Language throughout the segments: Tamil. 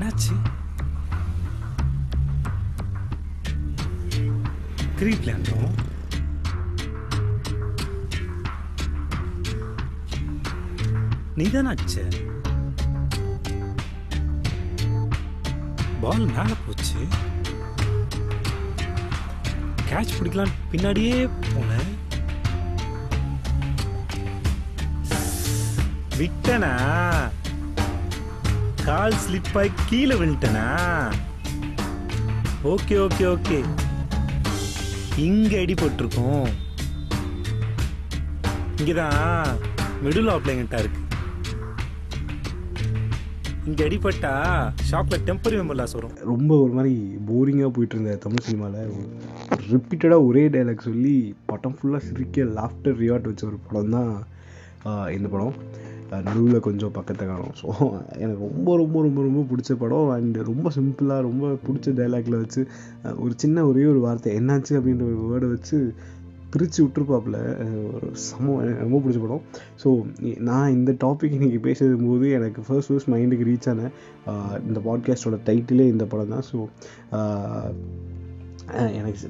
என்னாச்சு? கிரீப்ல இருந்தோம் நீதானாச்சு பால் மேல போச்சு. கேட்ச் பிடிக்கலாம் பின்னாடியே போனேன் விட்டனா? கால் ஸ்லிப் ஆகி கீழே விழுட்டனா ஓகே ஓகே ஓகே. இங்க அடிபட்டிருக்கோம் இங்கதான் மிடில் ஆப்லைங்கிட்ட இருக்கு. இங்க அடிபட்டா ஷாப்ல டெம்பரரி மெம்பர் லாஸ் வரும். ரொம்ப ஒரு மாதிரி போரிங்காக போயிட்டு இருந்த தமிழ் சினிமாவில் ரிப்பீட்டடாக ஒரே டைலாக் சொல்லி படம் ஃபுல்லாக சிரிக்க லாஃப்டர் ரியாட் வச்ச ஒரு படம் தான் இந்த படம். நடுவில் கொஞ்சம் பக்கத்தை காணும். ஸோ எனக்கு ரொம்ப ரொம்ப ரொம்ப ரொம்ப பிடிச்ச படம் அண்ட் ரொம்ப சிம்பிளாக ரொம்ப பிடிச்ச டைலாக்ல வச்சு ஒரு சின்ன ஒரே ஒரு வார்த்தை என்னாச்சு? அப்படின்ற ஒரு வேர்டை வச்சு பிரித்து விட்டுருப்பாப்புல. ஒரு சம ரொம்ப பிடிச்ச படம். ஸோ நான் இந்த டாபிக் இன்றைக்கி பேசும் போது எனக்கு ஃபர்ஸ்ட் ஃபர்ஸ்ட் மைண்டுக்கு ரீச் ஆன இந்த பாட்காஸ்டோட டைட்டிலே இந்த படம் தான். ஸோ எனக்கு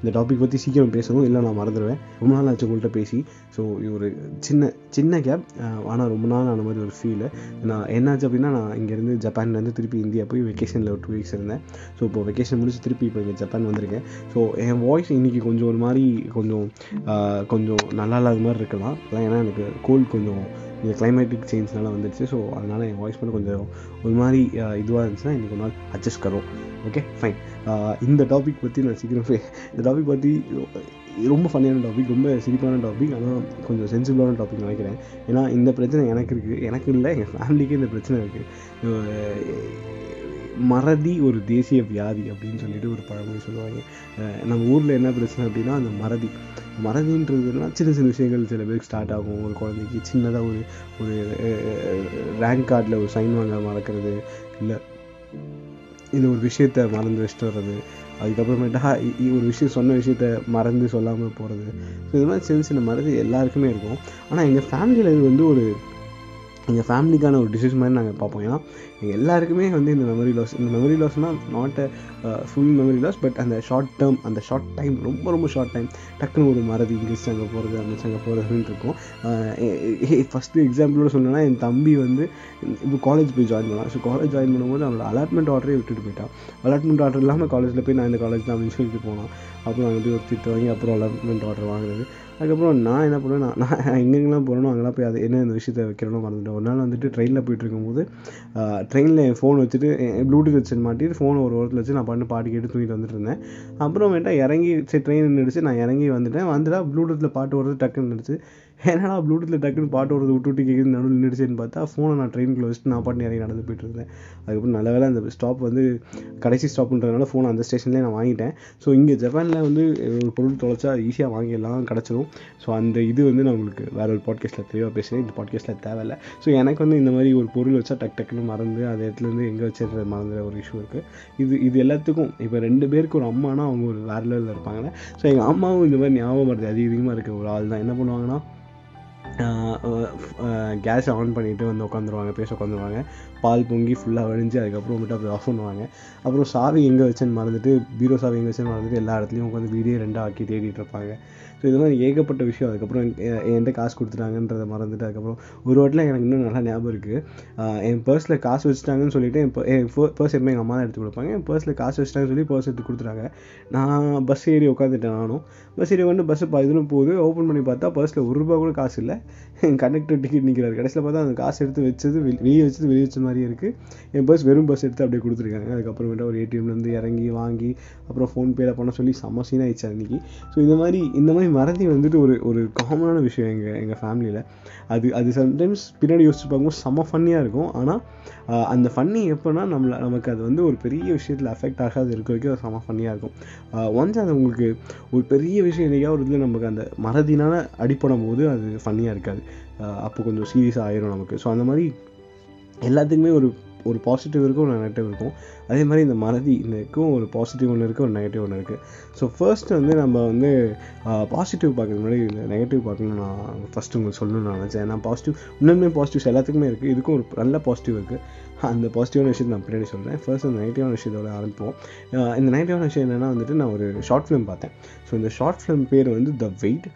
இந்த டாபிக் பற்றி சீக்கிரம் பேசணும் இல்லை நான் மறந்துடுவேன் ரொம்ப நாள் ஆச்சு உங்கள்கிட்ட பேசி. ஸோ ஒரு சின்ன சின்ன கேப் ஆனால் ரொம்ப நாள் ஆன மாதிரி ஒரு ஃபீலு நான் என்னாச்சு அப்படின்னா நான் இங்கேருந்து ஜப்பான்லேருந்து திருப்பி இந்தியா போய் வெக்கேஷனில் ஒரு டூ வீக்ஸ் இருந்தேன். ஸோ இப்போ வெக்கேஷன் முடிச்சு திருப்பி இப்போ இங்கே ஜப்பான் வந்திருக்கேன். ஸோ என் வாய்ஸ் இன்றைக்கி கொஞ்சம் ஒரு மாதிரி கொஞ்சம் கொஞ்சம் நல்லா இல்லாத மாதிரி இருக்கலாம். ஏன்னா எனக்கு கோல்டு கொஞ்சம் இந்த கிளைமேட்டிக் சேஞ்ச்னால வந்துடுச்சு ஸோ அதனால் என் வாய்ஸ் மட்டும் கொஞ்சம் ஒரு மாதிரி இதுவாக இருந்துச்சுன்னா இன்றைக்கி ஒரு நாள் அட்ஜஸ்ட் கரும் ஓகே ஃபைன் இந்த டாபிக் பற்றி நான் சீக்கிரம் இந்த டாபிக் பற்றி ரொம்ப ஃபன்னியான டாபிக் ரொம்ப சிரிப்பான டாபிக் ஆனால் கொஞ்சம் சென்சிபிளான டாபிக் நினைக்கிறேன். ஏன்னா இந்த பிரச்சனை எனக்கு இருக்குது எனக்கு இல்லை எங்கள் ஃபேமிலிக்கே இந்த பிரச்சனை இருக்குது மறதி ஒரு தேசிய வியாதி அப்படின்னு சொல்லிட்டு ஒரு பழமொழி சொல்லுவாங்க. நம்ம ஊரில் என்ன பிரச்சனை அப்படின்னா அந்த மறதி. மறதின்றதுனா சின்ன சின்ன விஷயங்கள் சில பேருக்கு ஸ்டார்ட் ஆகும். ஒரு குழந்தைக்கு சின்னதாக ஒரு ஒரு ரேங்க் கார்டில் ஒரு சைன் வாங்க மறக்கிறது இல்லை இல்லை ஒரு விஷயத்த மறந்து வச்சுட்டு வர்றது. அதுக்கப்புறமேட்டா ஒரு விஷயம் சொன்ன விஷயத்த மறந்து சொல்லாமல் போகிறது ஸோ இது மாதிரி சின்ன சின்ன மறதி எல்லாருக்குமே இருக்கும். ஆனால் எங்கள் ஃபேமிலியில் இது வந்து ஒரு எங்கள் ஃபேமிலிக்கான ஒரு டிசீஸ் மாதிரி நாங்கள் பார்ப்போம். ஏன்னா எங்கள் எல்லாருக்குமே வந்து இந்த மெமரி லாஸ் இந்த memory லாஸ்னால் not a full memory loss but அந்த ஷார்ட் டேர்ம் அந்த ஷார்ட் டைம் ரொம்ப ரொம்ப ஷார்ட் டைம் டக்குன்னு ஒரு மறதி இங்கிலீஷ் அங்கே போகிறது அந்த அங்கே போகிறதுன்னு இருக்கும். ஃபஸ்ட்டு எக்ஸாம்பிளோட சொல்லணும்னா என் தம்பி வந்து இப்போ காலேஜ் போய் ஜாயின் பண்ணான் ஸோ காலேஜ் ஜாயின் பண்ணும்போது அவனோட அலாட்மெண்ட் ஆர்டரே விட்டுட்டு போயிட்டான். அலாட்மெண்ட் ஆர்டர் இல்லாமல் காலேஜில் போய் நான் இந்த காலேஜ் தான் அப்படின்னு சொல்லிட்டு போனான். அப்புறம் அங்கே போய் ஒரு திட்டு வாங்கி அப்புறம் அலாட்மெண்ட் ஆர்டர் வாங்குறது அதுக்கப்புறம் நான் என்ன பண்ணுவேன் நான் நான் எங்கெங்கெல்லாம் போகிறேனோ அங்கெல்லாம் போய் அது என்ன இந்த விஷயத்தை வைக்கிறேனோ மறந்துட்டேன். ஒரு நாள் வந்துட்டு ட்ரெயினில் போயிட்டு இருக்கும்போது ட்ரெயினில் என் ஃபோன் வச்சுட்டு ப்ளூடூத் வச்சு மாட்டிட்டு ஃபோனை ஒரு ஓரத்தில் வச்சு நான் பண்ணு பாட்டு கேட்டு தூங்கிட்டு வந்துட்டு இருந்தேன். அப்புறமேட்டா இறங்கி சரி ட்ரெயின் நின்றுச்சு நான் இறங்கி வந்துட்டேன். வந்துட்டா ப்ளூடூத்தில் பாட்டு ஓடுறது டக்குன்னு நின்றுச்சு என்னடா ப்ளூடூத்தில் டக்குன்னு பாட்டு ஓடுறது விட்டு விட்டு கேட்குது நடுவில் நின்றுச்சுன்னு பார்த்தா ஃபோனை நான் ட்ரெயினில் வச்சுட்டு நான் பாட்டு நிறைய நடந்து போயிட்டு இருந்தேன். அதுக்கப்புறம் நல்ல வேலை அந்த ஸ்டாப் வந்து கடைசி ஸ்டாப்ன்றதுனால ஃபோனை அந்த ஸ்டேஷன்லேயே நான் வாங்கிட்டேன். ஸோ இங்கே ஜப்பானில் வந்து ஒரு பொருள் தொலைச்சா ஈஸியாக வாங்கிடலாம் கிடச்சிடும் ஸோ அந்த இது வந்து நான் உங்களுக்கு வேற ஒரு பாட்காஸ்ட்டில் தெளிவாக பேசுகிறேன் இந்த பாட்காஸ்ட்டில் தேவையில்ல. ஸோ எனக்கு வந்து இந்த மாதிரி ஒரு பொருள் வச்சா டக் டக்குன்னு மறந்து அந்த இடத்துலேருந்து எங்கே வச்சிருக்கிறது மறந்துற ஒரு இஷ்யூ இருக்குது இது இது எல்லாத்துக்கும் இப்போ ரெண்டு பேருக்கு ஒரு அம்மானா அவங்க ஒரு வேறு லெவலில் இருப்பாங்க ஸோ எங்கள் அம்மாவும் இந்த மாதிரி ஞாபகம் வருது. அதிக அதிகமாக இருக்க ஒரு ஆள் தான். என்ன பண்ணுவாங்கன்னா கேஸ் ஆன் பண்ணிவிட்டு வந்து உட்காந்துருவாங்க பேச உட்காந்துருவாங்க. பால் பொங்கி ஃபுல்லாக வழிஞ்சு அதுக்கப்புறம் வந்துட்டு அப்படி ஆஃப் பண்ணுவாங்க. அப்புறம் சாவி எங்கே வச்சேன்னு மறந்துட்டு பீரோ சாவி எங்கே வச்சேன்னு மறந்துட்டு எல்லா இடத்துலையும் உட்காந்து வீடியோ ரெண்டாக ஆக்கி தேடிட்டு இருப்பாங்க. ஸோ இது மாதிரி ஏகப்பட்ட விஷயம். அதுக்கப்புறம் என்கிட்ட காசு கொடுத்துட்டாங்கன்றத மறந்துட்டு அதுக்கப்புறம் ஒரு வாட்டில் எனக்கு இன்னும் நல்லா ஞாபகம் இருக்குது என் பர்ஸில் காசு வச்சுட்டாங்கன்னு சொல்லிட்டு என் என் பர்ஸ் எப்பவுமே எங்கள் அம்மா தான் எடுத்து கொடுப்பாங்க. என் பர்ஸில் காசு வச்சுட்டாங்கன்னு சொல்லி பர்ஸ் எடுத்து கொடுத்துட்டாங்க. நான் பஸ் ஏறி உட்காந்துட்டேன் நானும். பஸ் ஏறி வந்து பஸ்ஸு இதுன்னு போகுது. ஓப்பன் பண்ணி பார்த்தா பர்ஸில் ஒரு ரூபா கூட காசு இல்லை. கண்டக்டர் டிக்கெட் நிற்கிறார் கடைசியில் பார்த்தா அந்த காசு எடுத்து வச்சது வெளியே வச்சது வெளியே வச்ச மாதிரியே இருக்குது என் பர்ஸ் வெறும் பஸ் எடுத்து அப்படியே கொடுத்துருக்காங்க. அதுக்கப்புறமேட்டா ஒரு ஏடிஎம்லேருந்து இறங்கி வாங்கி அப்புறம் ஃபோன்பேல பண்ண சொல்லி செம்ம சீன் ஆயிடுச்சு அன்றைக்கி ஸோ இந்த மாதிரி இந்த மாதிரி மறதி வந்துட்டு ஒரு ஒரு காமனான விஷயம் எங்கள் எங்கள் ஃபேமிலியில் அது அது சம்டைம்ஸ் பின்னாடி யோசிச்சு பார்க்கும்போது செம்ம ஃபன்னியாக இருக்கும். ஆனால் அந்த ஃபன்னி எப்போனா நம்மளை நமக்கு அது வந்து ஒரு பெரிய விஷயத்தில் அஃபெக்ட் ஆகாது இருக்க வரைக்கும் அது செம்ம ஃபன்னியாக இருக்கும். ஒன்ஸ் அது உங்களுக்கு ஒரு பெரிய விஷயம் இல்லையா ஒரு இதில் நமக்கு அந்த மறதினால அடிப்படும் போது அது ஃபன்னியாக இருக்காது. அப்போ கொஞ்சம் சீரியஸாக ஆயிரும் நமக்கு. ஸோ அந்த மாதிரி எல்லாத்துக்குமே ஒரு ஒரு பாசிட்டிவ் இருக்கும் ஒரு நெகட்டிவ் இருக்கும். அதே மாதிரி இந்த மறதி இதுக்கும் ஒரு பாசிட்டிவ் ஒன்று இருக்குது ஒரு நெகட்டிவ் ஒன்று இருக்குது ஸோ ஃபர்ஸ்ட் வந்து நம்ம வந்து பாசிட்டிவ் பார்க்கறது முன்னாடி இந்த நெகட்டிவ் பார்க்கணும்னு நான் ஃபஸ்ட்டு உங்களுக்கு சொல்லணும்னு நான் நினச்சேன். ஏன்னா பாசிட்டிவ் இன்னுமே பாசிட்டிவ்ஸ் எல்லாத்துக்குமே இருக்குது இதுக்கும் ஒரு நல்ல பாசிட்டிவ் இருக்குது அந்த பாசிட்டிவான விஷயத்தை நான் பின்னாடி சொல்கிறேன் ஃபர்ஸ்ட் அந்த நெகட்டிவான விஷயத்தோட ஆரம்பிப்போம். இந்த நெகட்டிவான விஷயம் என்னென்னா வந்துட்டு நான் ஒரு ஷார்ட் ஃபிலிம் பார்த்தேன். ஸோ இந்த ஷார்ட் ஃபிலிம் பேர் வந்து த வெயிட்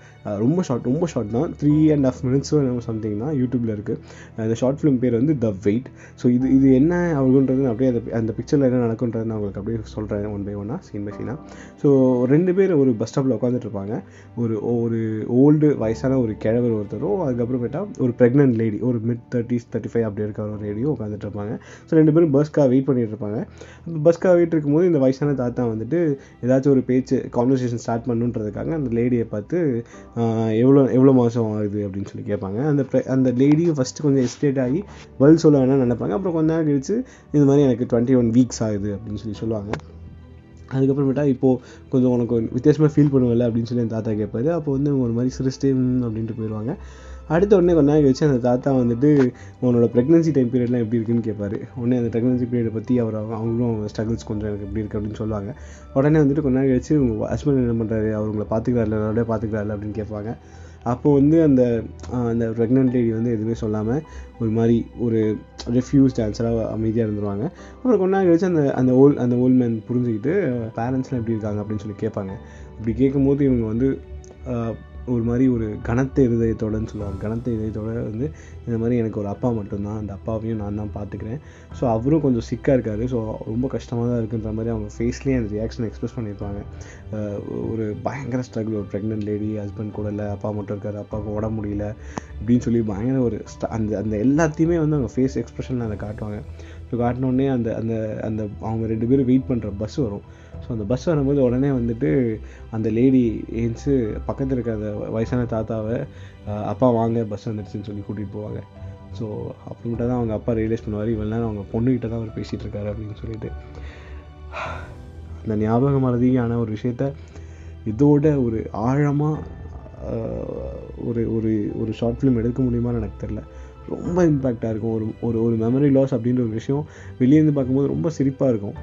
ரொம்ப ஷார்ட் ரொம்ப ஷார்ட் தான். த்ரீ அண்ட் ஹாஃப் மினிட்ஸோ என்னமோ சம்திங் தான் யூடியூப்பில் இருக்குது அந்த ஷார்ட் ஃபிலிம் பேர் வந்து த வெயிட் ஸோ இது இது என்ன ஆகுன்றது அப்படியே அந்த அந்த பிக்சரில் என்ன நடக்குன்றது நான் உங்களுக்கு அப்படியே சொல்கிறேன் ஒன் பை ஒன்னாக சீன் பை சீனாக ஸோ ரெண்டு பேர் ஒரு பஸ் ஸ்டாப்பில் உட்காந்துட்டு இருப்பாங்க. ஒரு ஒரு ஓல்டு வயசான ஒரு கிழவர் ஒருத்தரும் அதுக்கப்புறமேட்டா ஒரு ப்ரெக்னென்ட் லேடி ஒரு மிட் தேர்ட்டிஸ் தேர்ட்டி ஃபைவ் அப்படி இருக்கிற ஒரு லேடியும் உட்காந்துட்டு இருப்பாங்க. ஸோ ரெண்டு பேரும் பஸ்க்காக வெயிட் பண்ணிட்டு இருப்பாங்க. பஸ்க்காக வெயிட் இருக்கும்போது இந்த வயசான தாத்தா வந்துட்டு ஏதாச்சும் ஒரு பேச்சு கான்வர்சேஷன் ஸ்டார்ட் பண்ணுன்றதுக்காக அந்த லேடியை பார்த்து எவ்வளோ எவ்வளோ மாதம் ஆகுது? அப்படின்னு சொல்லி கேட்பாங்க. அந்த அந்த லேடியும் ஃபஸ்ட்டு கொஞ்சம் எஸ்டேட் ஆகி பதில் சொல்ல வேணாம்னு நினைப்பாங்க. அப்புறம் கொஞ்ச நேரம் கழிச்சு இது மாதிரி எனக்கு டுவெண்ட்டி ஒன் வீக்ஸ் ஆகுது அப்படின்னு சொல்லி சொல்லுவாங்க. அதுக்கப்புறமேட்டா இப்போது கொஞ்சம் உனக்கு வித்தியாசமாக ஃபீல் பண்ணுவல அப்படின்னு சொல்லி என் தாத்தா கேட்பாரு. அப்போ வந்து ஒரு மாதிரி சிரிச்சிட்டே அப்படின்ட்டு போயிடுவாங்க அடுத்த உடனே கொஞ்ச நாள் கழிச்சு அந்த தாத்தா வந்துட்டு உன்னோட ப்ரெக்னன்சி டைம் பீரியட்லாம் எப்படி இருக்குன்னு கேட்பாரு உடனே அந்த ப்ரெக்னன்சி பீரியடை பற்றி அவர் அவங்க- அவங்களும் அவங்க ஸ்ட்ரகிள்ஸ் கொஞ்சம் எனக்கு எப்படி இருக்குது அப்படின்னு சொல்லுவாங்க. உடனே வந்துட்டு கொஞ்ச நாள் கழிச்சு உங்கள் ஹஸ்பண்ட் என்ன பண்ணுறாரு அவர் உங்களை பார்த்துக்கிறாரு நல்லபடியாக பார்த்துக்கிறாரு அப்படின்னு கேட்பாங்க அப்போ வந்து அந்த அந்த ப்ரெக்னென்ட் லேடி வந்து எதுவுமே சொல்லாமல் ஒரு மாதிரி ஒரு ரெஃப்யூஸ் ஆன்சராக அமைதியாக இருந்துருவாங்க. அப்புறம் கொஞ்ச நாள் கழிச்சு அந்த அந்த ஓல் அந்த ஓல்ட் மேன் புரிஞ்சுக்கிட்டு பேரண்ட்ஸ்லாம் எப்படி இருக்காங்க? அப்படின்னு சொல்லி கேட்பாங்க அப்படி கேட்கும்போது இவங்க வந்து ஒரு மாதிரி ஒரு கனத்த இருதயத்தோடன்னு சொல்லுவாங்க. கனத்த இதயத்தோட வந்து இந்த மாதிரி எனக்கு ஒரு அப்பா மட்டும்தான். அந்த அப்பாவையும் நான் தான் பார்த்துக்கிறேன் ஸோ அவரும் கொஞ்சம் சிக்காக இருக்கார். ஸோ ரொம்ப கஷ்டமாக தான் இருக்குன்ற மாதிரி அவங்க ஃபேஸ்லேயே அந்த ரியாக்ஷன் எக்ஸ்பிரஸ் பண்ணியிருப்பாங்க ஒரு பயங்கர ஸ்ட்ரகிள் ஒரு ப்ரெக்னென்ட் லேடி ஹஸ்பண்ட் கூட இல்லை அப்பா மட்டும் இருக்காரு அப்பாவுக்கு உடம்பு முடியல இப்படின்னு சொல்லி பயங்கர ஒரு அந்த அந்த எல்லாத்தையுமே வந்து அவங்க ஃபேஸ் எக்ஸ்பிரஷனில் அதை காட்டுவாங்க. இப்போ காட்டினோடனே அந்த அந்த அந்த அவங்க ரெண்டு பேரும் வெயிட் பண்ணுற பஸ் வரும். ஸோ அந்த பஸ் வரும்போது உடனே வந்துட்டு அந்த லேடி ஏன்ஸு பக்கத்தில் இருக்க அந்த வயசான தாத்தாவை அப்பா வாங்க பஸ் வந்துடுச்சுன்னு சொல்லி கூட்டிகிட்டு போவாங்க. ஸோ அப்புறமேட்டா தான் அவங்க அப்பா ரியலைஸ் பண்ணுவார். இவ்வளோ நேரம் அவங்க பொண்ணுகிட்ட தான் அவர் பேசிகிட்டு இருக்காரு அப்படின்னு சொல்லிட்டு. அந்த ஞாபக மறதியான ஒரு விஷயத்த இதோட ஒரு ஆழமாக ஒரு ஒரு ஒரு ஷார்ட் ஃபிலிம் எடுக்க முடியுமான்னு எனக்கு தெரில ரொம்ப இம்பேக்டாக இருக்கும். ஒரு ஒரு ஒரு மெமரி லாஸ் அப்படின்ற ஒரு விஷயம் வெளியேருந்து பார்க்கும்போது ரொம்ப சிரிப்பாக இருக்கும்.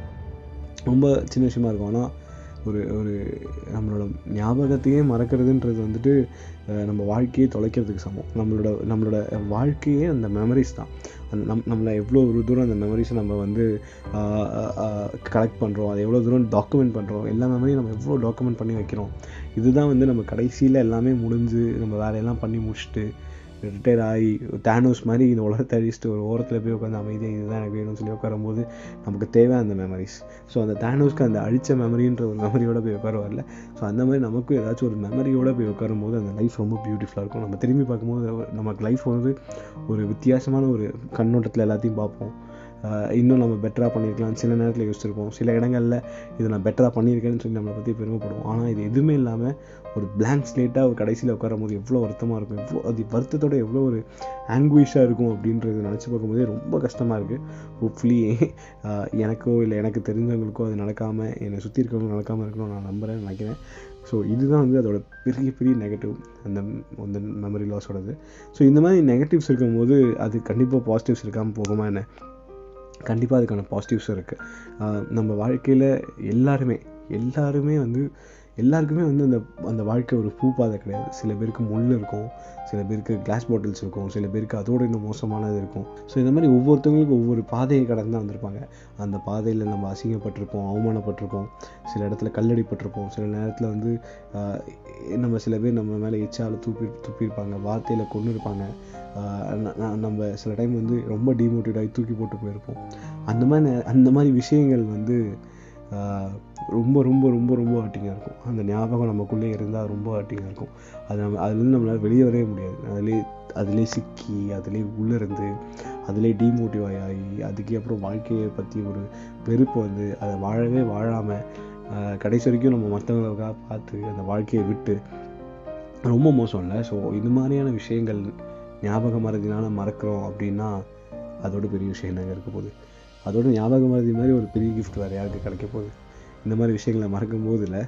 ரொம்ப சின்ன விஷயமா இருக்கும். ஆனால் ஒரு ஒரு நம்மளோட ஞாபகத்தையே மறக்கிறதுன்றது வந்துட்டு நம்ம வாழ்க்கையை தொலைக்கிறதுக்கு சமம். நம்மளோட நம்மளோட வாழ்க்கையே அந்த மெமரிஸ் தான். அந்த நம் நம்மளை எவ்வளோ ஒரு தூரம் அந்த மெமரிஸை நம்ம வந்து கலெக்ட் பண்ணுறோம் அதை எவ்வளோ தூரம் டாக்குமெண்ட் பண்ணுறோம் எல்லா மெமரியும் நம்ம எவ்வளோ டாக்குமெண்ட் பண்ணி வைக்கிறோம். இதுதான் வந்து நம்ம கடைசியில் எல்லாமே முடிஞ்சு நம்ம வேலையெல்லாம் பண்ணி முடிச்சுட்டு ரிட்டையர் ஆகி தேனோஸ் மாதிரி இந்த உலகத்தை அழிச்சிட்டு ஒரு ஓரத்தில் போய் உட்காந்து அமைதியாக இதுதான் எனக்கு வேணும்னு சொல்லி உட்காரும்போது நமக்கு தேவை அந்த மெமரிஸ் ஸோ அந்த தேனோஸ்க்கு அந்த அழிச்ச மெமரின்ற ஒரு மெமரியோட போய் உட்கார வரல. ஸோ அந்த மாதிரி நமக்கும் ஏதாச்சும் ஒரு மெமரியோட போய் உட்காரும்போது அந்த லைஃப் ரொம்ப பியூட்டிஃபுல்லாக இருக்கும். நம்ம திரும்பி பார்க்கும்போது நமக்கு லைஃப் வந்து ஒரு வித்தியாசமான ஒரு கண்ணோட்டத்தில் எல்லாத்தையும் பார்ப்போம். இன்னும் நம்ம பெட்டராக பண்ணியிருக்கலாம் சில நேரத்தில் யோசிச்சிருப்போம். சில இடங்களில் இது நான் பெட்டராக பண்ணியிருக்கேன்னு சொல்லி நம்மளை பற்றி பெருமைப்படுவோம். ஆனால் இது எதுவுமே இல்லாமல் ஒரு பிளாங்க் ஸ்லேட்டாக ஒரு கடைசியில் உட்காரும் போது எவ்வளோ வருத்தமாக இருக்கும் எவ்வளோ அது வருத்தத்தோட எவ்வளோ ஒரு ஆங்குவிஷாக இருக்கும் அப்படின்றது நினச்சி பார்க்கும்போதே ரொம்ப கஷ்டமாக இருக்குது ஹோப்ஃபுல்லி எனக்கோ இல்லை எனக்கு தெரிஞ்சவங்களுக்கோ அது நடக்காமல் என்னை சுற்றி இருக்கிறவங்களும் நடக்காமல் இருக்கணும்னு நான் நம்புகிறேன் நினைக்கிறேன். ஸோ இதுதான் வந்து அதோட பெரிய பெரிய நெகட்டிவ் அந்த அந்த மெமரி லாஸோடது ஸோ இந்த மாதிரி நெகட்டிவ்ஸ் இருக்கும்போது அது கண்டிப்பாக பாசிட்டிவ்ஸ் இருக்காமல் போகுமா என்ன? கண்டிப்பாக அதுக்கான பாசிட்டிவ்ஸும் இருக்குது நம்ம வாழ்க்கையில் எல்லாருமே எல்லாருமே வந்து எல்லாருக்குமே வந்து அந்த அந்த வாழ்க்கை ஒரு பூ பாதை கிடையாது. சில பேருக்கு முள் இருக்கும் சில பேருக்கு கிளாஸ் பாட்டில்ஸ் இருக்கும் சில பேருக்கு அதோட இன்னும் மோசமானது இருக்கும். ஸோ இந்த மாதிரி ஒவ்வொருத்தவங்களுக்கும் ஒவ்வொரு பாதையை கடந்து தான் வந்திருப்பாங்க. அந்த பாதையில் நம்ம அசிங்கப்பட்டிருப்போம் அவமானப்பட்டிருப்போம் சில இடத்துல கல்லடிப்பட்டிருப்போம் சில நேரத்தில் வந்து நம்ம சில பேர் நம்ம மேலே எச்சால் தூப்பி துப்பியிருப்பாங்க வார்த்தையில் கொண்டு இருப்பாங்க நம்ம சில டைம் வந்து ரொம்ப டிமோட்டிவேட் ஆகி தூக்கி போட்டு போயிருப்போம். அந்த மாதிரி நே- அந்த மாதிரி விஷயங்கள் வந்து ரொம்ப ரொம்ப ரொம்ப ரொம்ப ஹர்ட்டிங்காக இருக்கும். அந்த ஞாபகம் நமக்குள்ளே இருந்தால் ரொம்ப ஹர்ட்டிங்காக இருக்கும். அது நம்ம அதுலேருந்து நம்மளால் வெளியே வரவே முடியாது. அதிலே அதிலே சிக்கி அதிலே உள்ளே இருந்து அதிலே டீமோட்டிவ் ஆகி அதுக்கு அப்புறம் வாழ்க்கையை பற்றி ஒரு வெறுப்பு வந்து அதை வாழவே வாழாமல் கடைசி வரைக்கும் நம்ம மற்றவங்களுக்காக பார்த்து அந்த வாழ்க்கையை விட்டு ரொம்ப மோசம் இல்லை. ஸோ இது மாதிரியான விஷயங்கள் ஞாபகம் மறதினால மறக்கிறோம் அப்படின்னா அதோட பெரிய விஷயம் என்னங்க இருக்க போகுது? அதோட ஞாபக மறதி மாதிரி ஒரு பெரிய கிஃப்ட் வேறு யாருக்கு கிடைக்க போகுது? இந்த மாதிரி விஷயங்களை மறக்கும் போது இல்லை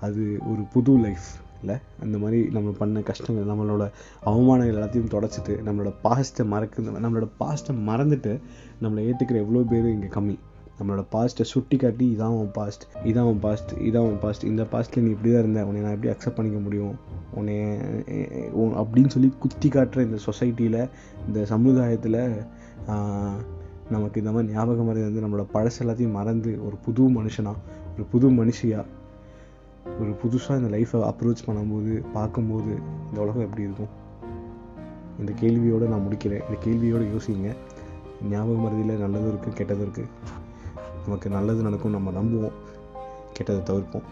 அது ஒரு புது லைஃப் இல்லை அந்த மாதிரி நம்ம பண்ண கஷ்டங்கள் நம்மளோட அவமானங்கள் எல்லாத்தையும் தொடச்சிட்டு நம்மளோட பாஸ்ட்டை மறக்க நம்மளோட பாஸ்ட்டை மறந்துட்டு நம்மளை ஏற்றுக்கிற எவ்வளோ பேர் இங்கே கம்மி. நம்மளோட பாஸ்ட்டை சுட்டி காட்டி இதான் உன் பாஸ்ட் இதான் உன் பாஸ்ட் இதான் உன் பாஸ்ட் இந்த பாஸ்ட்டில் நீ இப்படி தான் இருந்த உன்னை நான் எப்படி அக்செப்ட் பண்ணிக்க முடியும்? உன்னை உன் அப்படின்னு சொல்லி குத்தி காட்டுற இந்த சொசைட்டியில் இந்த சமுதாயத்தில் நமக்கு இந்த மாதிரி ஞாபகம் மறதி வந்து நம்மளோட பழசு எல்லாத்தையும் மறந்து ஒரு புது மனுஷனாக ஒரு புது மனுஷியாக ஒரு புதுசாக இந்த லைஃப்பை அப்ரோச் பண்ணும்போது பார்க்கும்போது இந்த உலகம் எப்படி இருக்கும்? இந்த கேள்வியோடு நான் முடிக்கிறேன். இந்த கேள்வியோடு யோசிங்க. ஞாபகம் மறதியில் நல்லதும் இருக்குது கெட்டதும் இருக்குது நமக்கு நல்லது நடக்கும் நம்ம நம்புவோம். கெட்டதை தவிர்ப்போம்.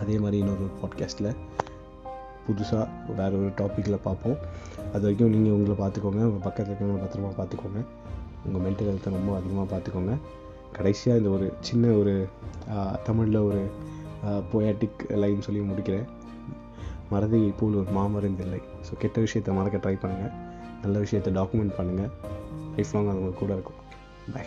அதே மாதிரி இன்னொரு பாட்காஸ்ட்டில் புதுசாக வேறு ஒரு டாப்பிக்கில் பார்ப்போம். அது வரைக்கும் நீங்கள் உங்களை பார்த்துக்கோங்க. உங்கள் பக்கத்தில் இருக்கிறவங்க பத்திரமா பார்த்துக்கோங்க. உங்கள் மென்டல் ஹெல்த்தை ரொம்ப அதிகமாக பார்த்துக்கோங்க. கடைசியாக இந்த ஒரு சின்ன ஒரு தமிழில் ஒரு போயாட்டிக் லைன் சொல்லி முடிக்கிறேன். மறதியை போல் ஒரு மாமருந்தில்லை. ஸோ கெட்ட விஷயத்தை மறக்க ட்ரை பண்ணுங்கள் நல்ல விஷயத்தை டாக்குமெண்ட் பண்ணுங்கள் லைஃப் லாங் அது உங்கள் கூட இருக்கும். பை